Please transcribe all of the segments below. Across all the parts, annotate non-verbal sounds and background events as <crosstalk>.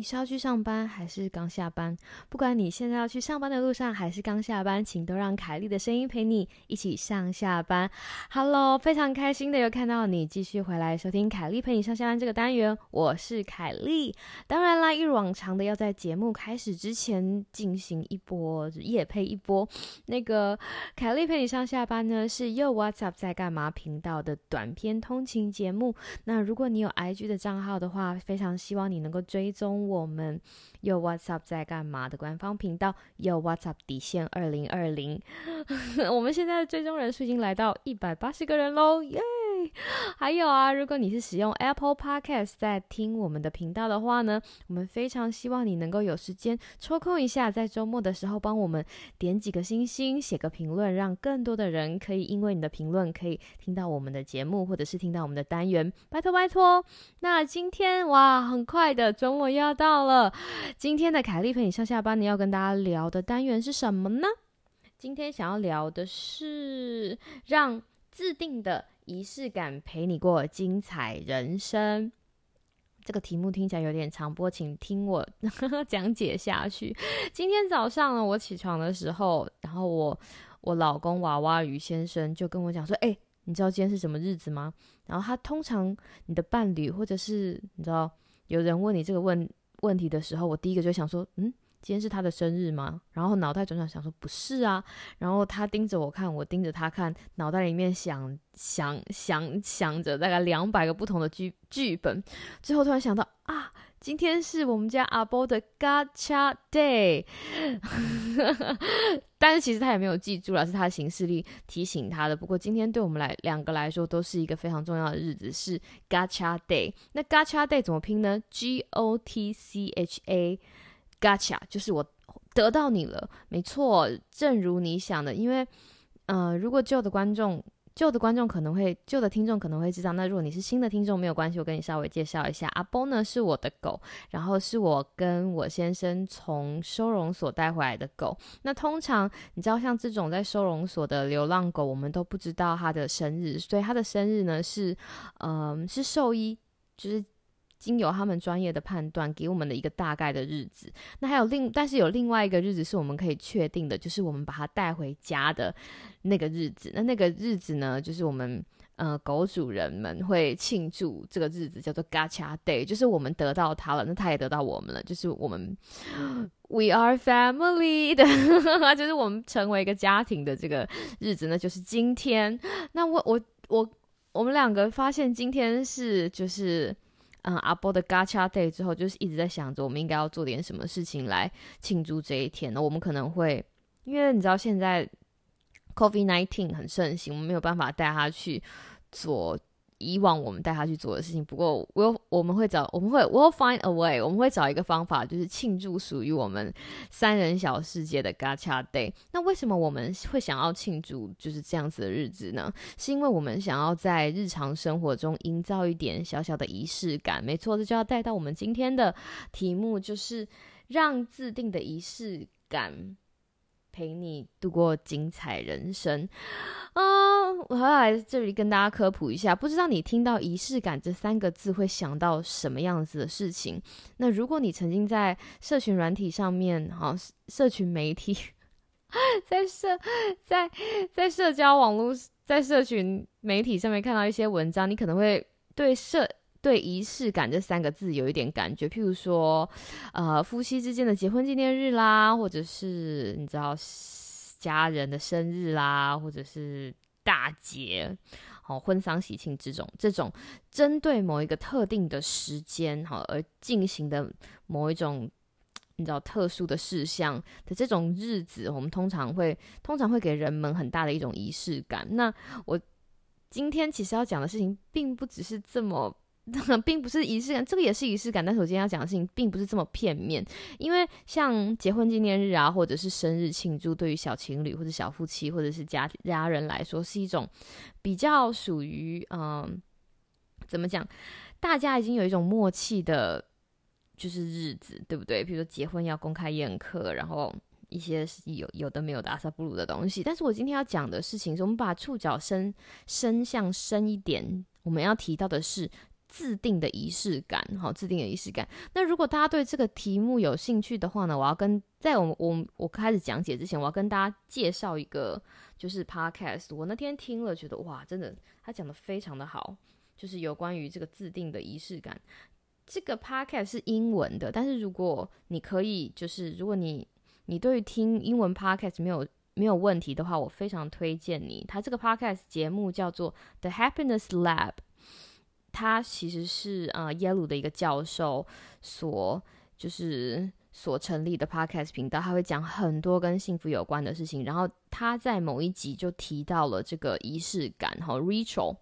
你是要去上班还是刚下班？不管你现在要去上班的路上还是刚下班，请都让凯莉的声音陪你一起上下班。Hello，非常开心的又看到你继续回来收听凯莉陪你上下班这个单元，我是凯莉。当然啦，一如往常的要在节目开始之前进行一波夜配一波。那个凯莉陪你上下班呢，是又 What's Up 在干嘛频道的短篇通勤节目。那如果你有 IG 的账号的话，非常希望你能够追踪。我们有 WhatsApp 在干嘛的官方频道有 WhatsApp 底线二零二零，<laughs> 我们现在的追踪人数已经来到一百八十个人喽，耶！<laughs> 还有啊，如果你是使用 Apple Podcast 在听我们的频道的话呢，我们非常希望你能够有时间抽空一下，在周末的时候帮我们点几个星星，写个评论，让更多的人可以因为你的评论可以听到我们的节目，或者是听到我们的单元，拜托拜托。那今天哇，很快的周末又要到了，今天的凯丽陪你上下班，你要跟大家聊的单元是什么呢？今天想要聊的是让自定的。仪式感陪你过精彩人生，这个题目听起来有点长，不过请听我 <laughs> 讲解下去。今天早上呢，我起床的时候，然后我我老公娃娃鱼先生就跟我讲说：“哎，你知道今天是什么日子吗？”然后他通常你的伴侣或者是你知道有人问你这个问问题的时候，我第一个就想说：“嗯。”今天是他的生日吗？然后脑袋转转想说不是啊，然后他盯着我看，我盯着他看，脑袋里面想想想想着大概两百个不同的剧剧本，最后突然想到啊，今天是我们家阿波的 Gacha Day，<laughs> 但是其实他也没有记住了，是他的行事历提醒他的。不过今天对我们来两个来说都是一个非常重要的日子，是 Gacha Day。那 Gacha Day 怎么拼呢？G O T C H A。Gotcha，就是我得到你了，没错，正如你想的。因为，呃，如果旧的观众、旧的观众可能会、旧的听众可能会知道，那如果你是新的听众，没有关系，我跟你稍微介绍一下。阿波呢是我的狗，然后是我跟我先生从收容所带回来的狗。那通常你知道，像这种在收容所的流浪狗，我们都不知道它的生日，所以它的生日呢是，嗯，是兽医，就是。经由他们专业的判断，给我们的一个大概的日子。那还有另，但是有另外一个日子是我们可以确定的，就是我们把它带回家的那个日子。那那个日子呢，就是我们呃狗主人们会庆祝这个日子，叫做 Gacha Day，就是我们得到它了，那它也得到我们了，就是我们 We are family 的，<laughs> 就是我们成为一个家庭的这个日子，那就是今天。那我我我我们两个发现今天是就是。嗯，阿波的嘎恰 Day 之后，就是一直在想着我们应该要做点什么事情来庆祝这一天呢？我们可能会，因为你知道现在 COVID nineteen 很盛行，我们没有办法带他去做。以往我们带他去做的事情，不过我我们会找我们会 we'll find a way，我们会找一个方法，就是庆祝属于我们三人小世界的 Gacha Day。那为什么我们会想要庆祝就是这样子的日子呢？是因为我们想要在日常生活中营造一点小小的仪式感。没错，这就要带到我们今天的题目，就是让自定的仪式感。陪你度过精彩人生，啊！我还要来这里跟大家科普一下，不知道你听到仪式感这三个字会想到什么样子的事情？那如果你曾经在社群软体上面，哈，社群媒体，<laughs> 在社在在社交网络，在社群媒体上面看到一些文章，你可能会对社。对仪式感这三个字有一点感觉，譬如说，呃，夫妻之间的结婚纪念日啦，或者是你知道家人的生日啦，或者是大节，好婚丧喜庆这种这种针对某一个特定的时间好而进行的某一种你知道特殊的事项的这种日子，我们通常会通常会给人们很大的一种仪式感。那我今天其实要讲的事情，并不只是这么。<laughs> 并不是仪式感，这个也是仪式感。但是我今天要讲的事情，并不是这么片面。因为像结婚纪念日啊，或者是生日庆祝，对于小情侣或者小夫妻或者是家家人来说，是一种比较属于嗯，怎么讲？大家已经有一种默契的，就是日子，对不对？比如说结婚要公开宴客，然后一些有有的没有的阿萨布鲁的东西。但是我今天要讲的事情是，我们把触角伸伸向深一点，我们要提到的是。自定的仪式感，好，自定的仪式感。那如果大家对这个题目有兴趣的话呢，我要跟在我我我开始讲解之前，我要跟大家介绍一个就是 podcast。我那天听了，觉得哇，真的他讲的非常的好，就是有关于这个自定的仪式感。这个 podcast 是英文的，但是如果你可以，就是如果你你对于听英文 podcast 没有没有问题的话，我非常推荐你。他这个 podcast 节目叫做 The Happiness Lab。他其实是呃耶鲁的一个教授所就是所成立的 podcast 频道，他会讲很多跟幸福有关的事情。然后他在某一集就提到了这个仪式感，哈，Rachel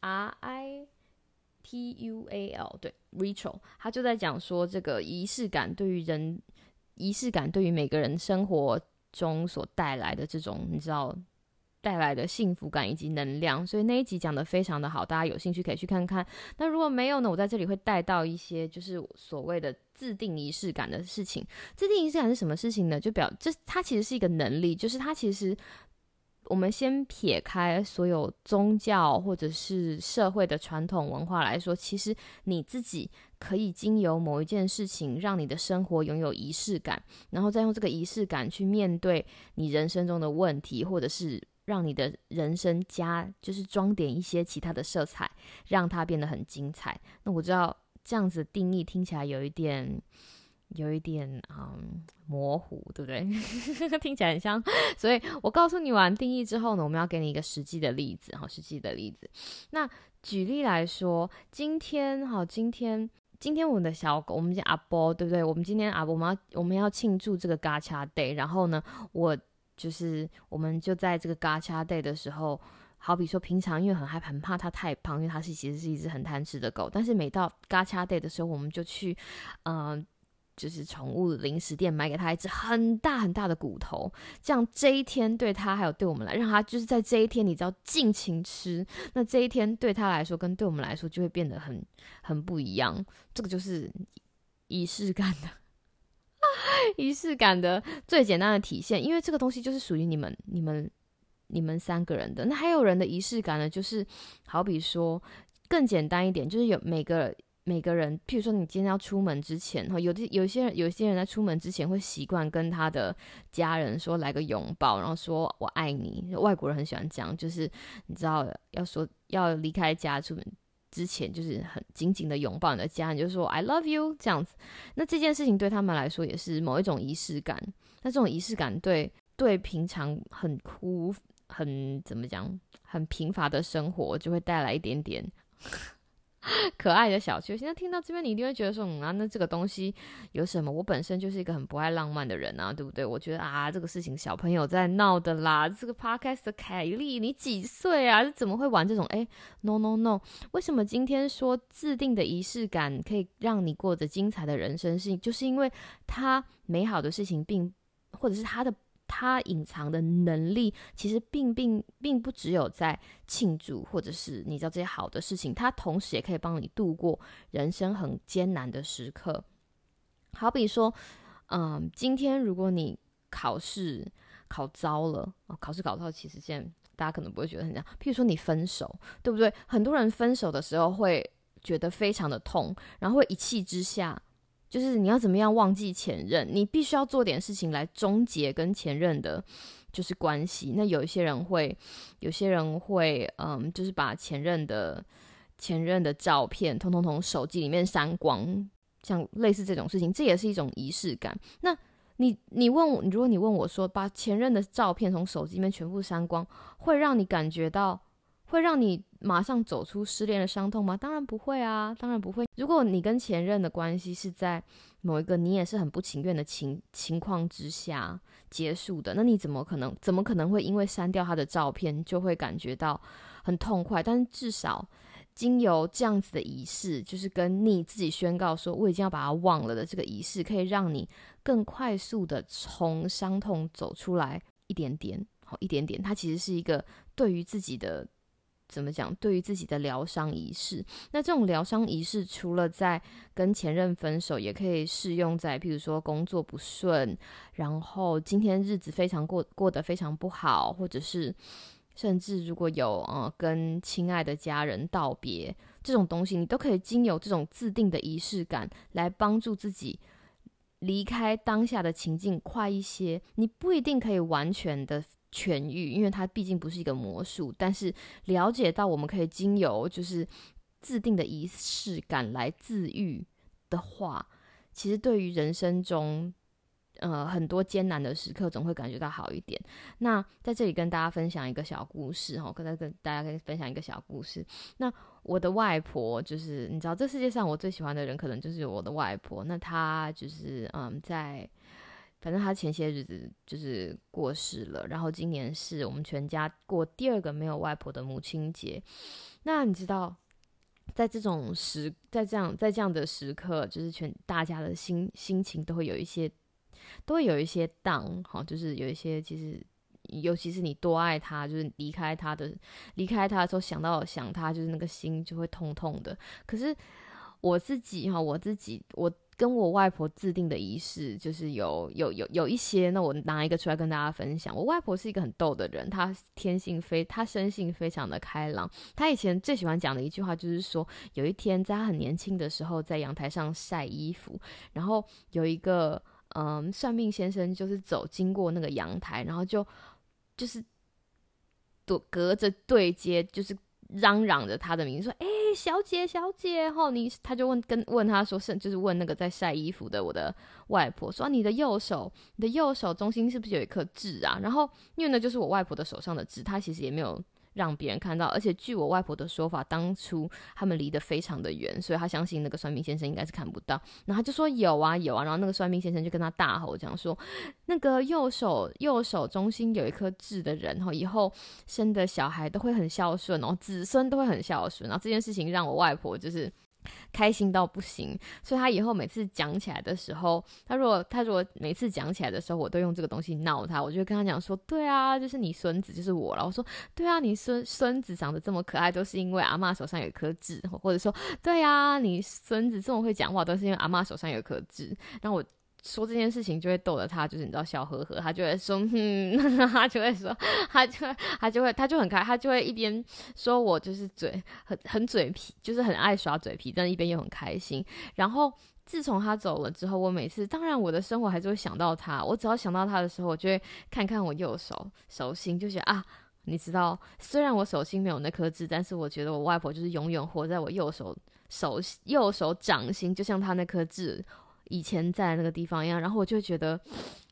R I T U A L，对，Rachel，他就在讲说这个仪式感对于人，仪式感对于每个人生活中所带来的这种，你知道。带来的幸福感以及能量，所以那一集讲的非常的好，大家有兴趣可以去看看。那如果没有呢，我在这里会带到一些就是所谓的自定仪式感的事情。自定仪式感是什么事情呢？就表这它其实是一个能力，就是它其实我们先撇开所有宗教或者是社会的传统文化来说，其实你自己可以经由某一件事情让你的生活拥有仪式感，然后再用这个仪式感去面对你人生中的问题，或者是。让你的人生加就是装点一些其他的色彩，让它变得很精彩。那我知道这样子定义听起来有一点，有一点嗯模糊，对不对？<laughs> 听起来很像。所以我告诉你完定义之后呢，我们要给你一个实际的例子，哈，实际的例子。那举例来说，今天哈，今天今天我们的小狗，我们叫阿波，对不对？我们今天啊，我们要我们要庆祝这个嘎恰 day，然后呢，我。就是我们就在这个 Gacha Day 的时候，好比说平常因为很害怕，很怕它太胖，因为它是其实是一只很贪吃的狗。但是每到 Gacha Day 的时候，我们就去，嗯，就是宠物零食店买给它一只很大很大的骨头，这样这一天对它还有对我们来，让它就是在这一天你知道尽情吃，那这一天对它来说跟对我们来说就会变得很很不一样。这个就是仪式感的。<laughs> 仪式感的最简单的体现，因为这个东西就是属于你们、你们、你们三个人的。那还有人的仪式感呢，就是好比说更简单一点，就是有每个每个人，譬如说你今天要出门之前，哈，有的有些人有些人在出门之前会习惯跟他的家人说来个拥抱，然后说我爱你。外国人很喜欢这样，就是你知道要说要离开家出门。之前就是很紧紧的拥抱你的家人，就说 I love you 这样子。那这件事情对他们来说也是某一种仪式感。那这种仪式感对对平常很枯很怎么讲很贫乏的生活就会带来一点点。<laughs> 可爱的小球，现在听到这边，你一定会觉得说，嗯啊，那这个东西有什么？我本身就是一个很不爱浪漫的人啊，对不对？我觉得啊，这个事情小朋友在闹的啦。这个 podcast 的凯莉，你几岁啊？怎么会玩这种？哎，no no no，为什么今天说制定的仪式感可以让你过着精彩的人生？是就是因为它美好的事情并或者是它的。他隐藏的能力其实并并并不只有在庆祝，或者是你知道这些好的事情，他同时也可以帮你度过人生很艰难的时刻。好比说，嗯，今天如果你考试考糟了，考试考糟，其实现在大家可能不会觉得很这样。譬如说你分手，对不对？很多人分手的时候会觉得非常的痛，然后会一气之下。就是你要怎么样忘记前任？你必须要做点事情来终结跟前任的，就是关系。那有一些人会，有些人会，嗯，就是把前任的前任的照片通通从手机里面删光，像类似这种事情，这也是一种仪式感。那你你问我，如果你问我说，把前任的照片从手机里面全部删光，会让你感觉到？会让你马上走出失恋的伤痛吗？当然不会啊，当然不会。如果你跟前任的关系是在某一个你也是很不情愿的情情况之下结束的，那你怎么可能怎么可能会因为删掉他的照片就会感觉到很痛快？但是至少经由这样子的仪式，就是跟你自己宣告说我已经要把它忘了的这个仪式，可以让你更快速的从伤痛走出来一点点，好一点点。它其实是一个对于自己的。怎么讲？对于自己的疗伤仪式，那这种疗伤仪式，除了在跟前任分手，也可以适用在，譬如说工作不顺，然后今天日子非常过过得非常不好，或者是甚至如果有呃跟亲爱的家人道别这种东西，你都可以经由这种自定的仪式感来帮助自己离开当下的情境快一些。你不一定可以完全的痊愈，因为它毕竟不是一个魔术。但是了解到我们可以经由就是自定的仪式感来自愈的话，其实对于人生中。呃，很多艰难的时刻总会感觉到好一点。那在这里跟大家分享一个小故事哈，跟跟大家可以分享一个小故事。那我的外婆就是，你知道，这世界上我最喜欢的人可能就是我的外婆。那她就是嗯，在反正他前些日子就是过世了，然后今年是我们全家过第二个没有外婆的母亲节。那你知道，在这种时，在这样在这样的时刻，就是全大家的心心情都会有一些。都会有一些荡好，就是有一些其实，尤其是你多爱他，就是离开他的，离开他的时候想到想他，就是那个心就会痛痛的。可是我自己哈，我自己我跟我外婆制定的仪式，就是有有有有一些，那我拿一个出来跟大家分享。我外婆是一个很逗的人，她天性非，她生性非常的开朗。她以前最喜欢讲的一句话就是说，有一天在她很年轻的时候，在阳台上晒衣服，然后有一个。嗯，算命先生就是走经过那个阳台，然后就就是躲隔着对接，就是嚷嚷着他的名字，说：“哎，小姐，小姐！”后你他就问跟问他说是就是问那个在晒衣服的我的外婆说：“你的右手，你的右手中心是不是有一颗痣啊？”然后因为呢，就是我外婆的手上的痣，她其实也没有。让别人看到，而且据我外婆的说法，当初他们离得非常的远，所以他相信那个算命先生应该是看不到。然后他就说有啊有啊，然后那个算命先生就跟他大吼讲说，那个右手右手中心有一颗痣的人，然后以后生的小孩都会很孝顺然后，子孙都会很孝顺。然后这件事情让我外婆就是。开心到不行，所以他以后每次讲起来的时候，他如果他如果每次讲起来的时候，我都用这个东西闹他，我就跟他讲说，对啊，就是你孙子就是我了。我说，对啊，你孙孙子长得这么可爱，都是因为阿妈手上有颗痣，或者说，对啊，你孙子这么会讲话，都是因为阿妈手上有颗痣。然后我。说这件事情就会逗得他，就是你知道笑呵呵，他就会说，嗯，<laughs> 他就会说，他就会，他就会，他就很开，他就会一边说我就是嘴很很嘴皮，就是很爱耍嘴皮，但一边又很开心。然后自从他走了之后，我每次当然我的生活还是会想到他，我只要想到他的时候，我就会看看我右手手心，就觉得啊，你知道，虽然我手心没有那颗痣，但是我觉得我外婆就是永远活在我右手手右手掌心，就像他那颗痣。以前在那个地方一样，然后我就觉得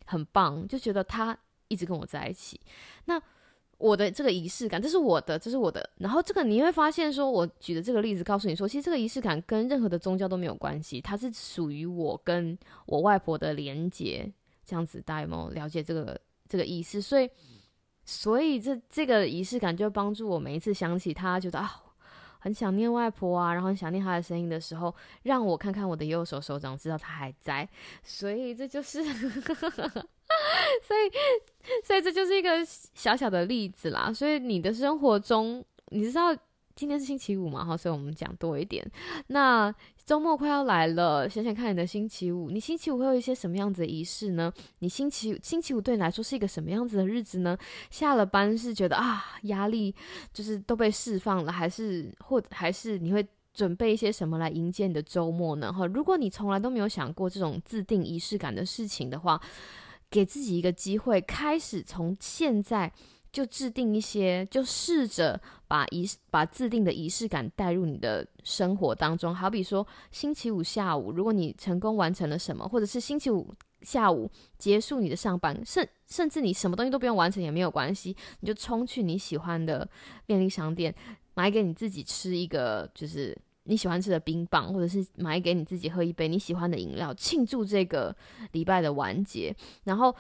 很棒，就觉得他一直跟我在一起。那我的这个仪式感，这是我的，这是我的。然后这个你会发现，说我举的这个例子，告诉你说，其实这个仪式感跟任何的宗教都没有关系，它是属于我跟我外婆的连接。这样子，大家有没有了解这个这个意思？所以，所以这这个仪式感就帮助我每一次想起他，觉得啊。很想念外婆啊，然后很想念她的声音的时候，让我看看我的右手手掌，知道她还在。所以这就是，<laughs> 所以，所以这就是一个小小的例子啦。所以你的生活中，你知道。今天是星期五嘛，哈，所以我们讲多一点。那周末快要来了，想想看你的星期五，你星期五会有一些什么样子的仪式呢？你星期星期五对你来说是一个什么样子的日子呢？下了班是觉得啊，压力就是都被释放了，还是或还是你会准备一些什么来迎接你的周末呢？哈，如果你从来都没有想过这种自定仪式感的事情的话，给自己一个机会，开始从现在。就制定一些，就试着把仪把制定的仪式感带入你的生活当中。好比说，星期五下午，如果你成功完成了什么，或者是星期五下午结束你的上班，甚甚至你什么东西都不用完成也没有关系，你就冲去你喜欢的便利商店，买给你自己吃一个就是你喜欢吃的冰棒，或者是买给你自己喝一杯你喜欢的饮料，庆祝这个礼拜的完结。然后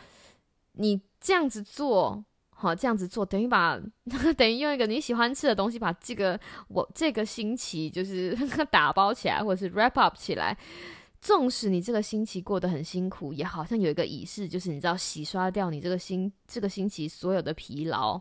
你这样子做。好，这样子做等于把 <laughs> 等于用一个你喜欢吃的东西，把这个我这个星期就是 <laughs> 打包起来，或者是 wrap up 起来。纵使你这个星期过得很辛苦，也好像有一个仪式，就是你知道洗刷掉你这个星这个星期所有的疲劳。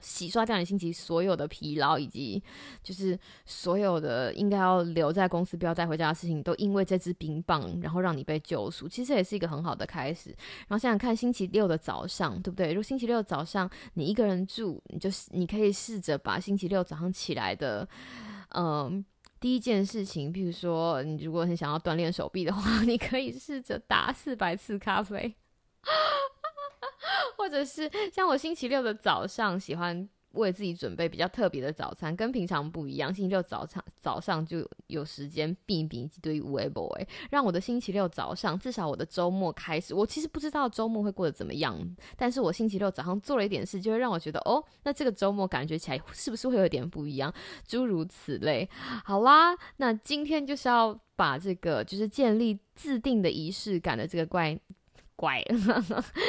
洗刷掉你星期所有的疲劳，以及就是所有的应该要留在公司不要带回家的事情，都因为这支冰棒，然后让你被救赎。其实也是一个很好的开始。然后想想看，星期六的早上，对不对？如果星期六早上你一个人住，你就是你可以试着把星期六早上起来的，嗯，第一件事情，比如说你如果很想要锻炼手臂的话，<laughs> 你可以试着打四百次咖啡。<laughs> 或者是像我星期六的早上，喜欢为自己准备比较特别的早餐，跟平常不一样。星期六早上早上就有时间避避一堆无为 boy，让我的星期六早上，至少我的周末开始。我其实不知道周末会过得怎么样，但是我星期六早上做了一点事，就会让我觉得，哦，那这个周末感觉起来是不是会有点不一样？诸如此类。好啦，那今天就是要把这个就是建立自定的仪式感的这个怪。怪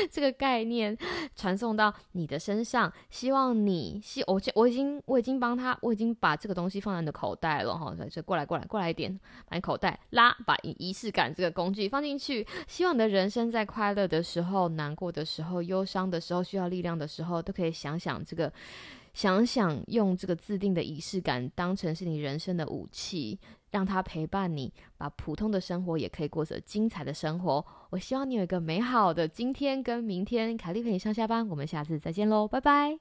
这个概念传送到你的身上，希望你希我我已经我已经帮他，我已经把这个东西放在你的口袋了哈，所以过来过来过来一点，把你口袋拉，把仪式感这个工具放进去，希望你的人生在快乐的时候、难过的时候、忧伤的时候、需要力量的时候，都可以想想这个，想想用这个自定的仪式感当成是你人生的武器。让它陪伴你，把普通的生活也可以过着精彩的生活。我希望你有一个美好的今天跟明天。凯丽陪你上下班，我们下次再见喽，拜拜。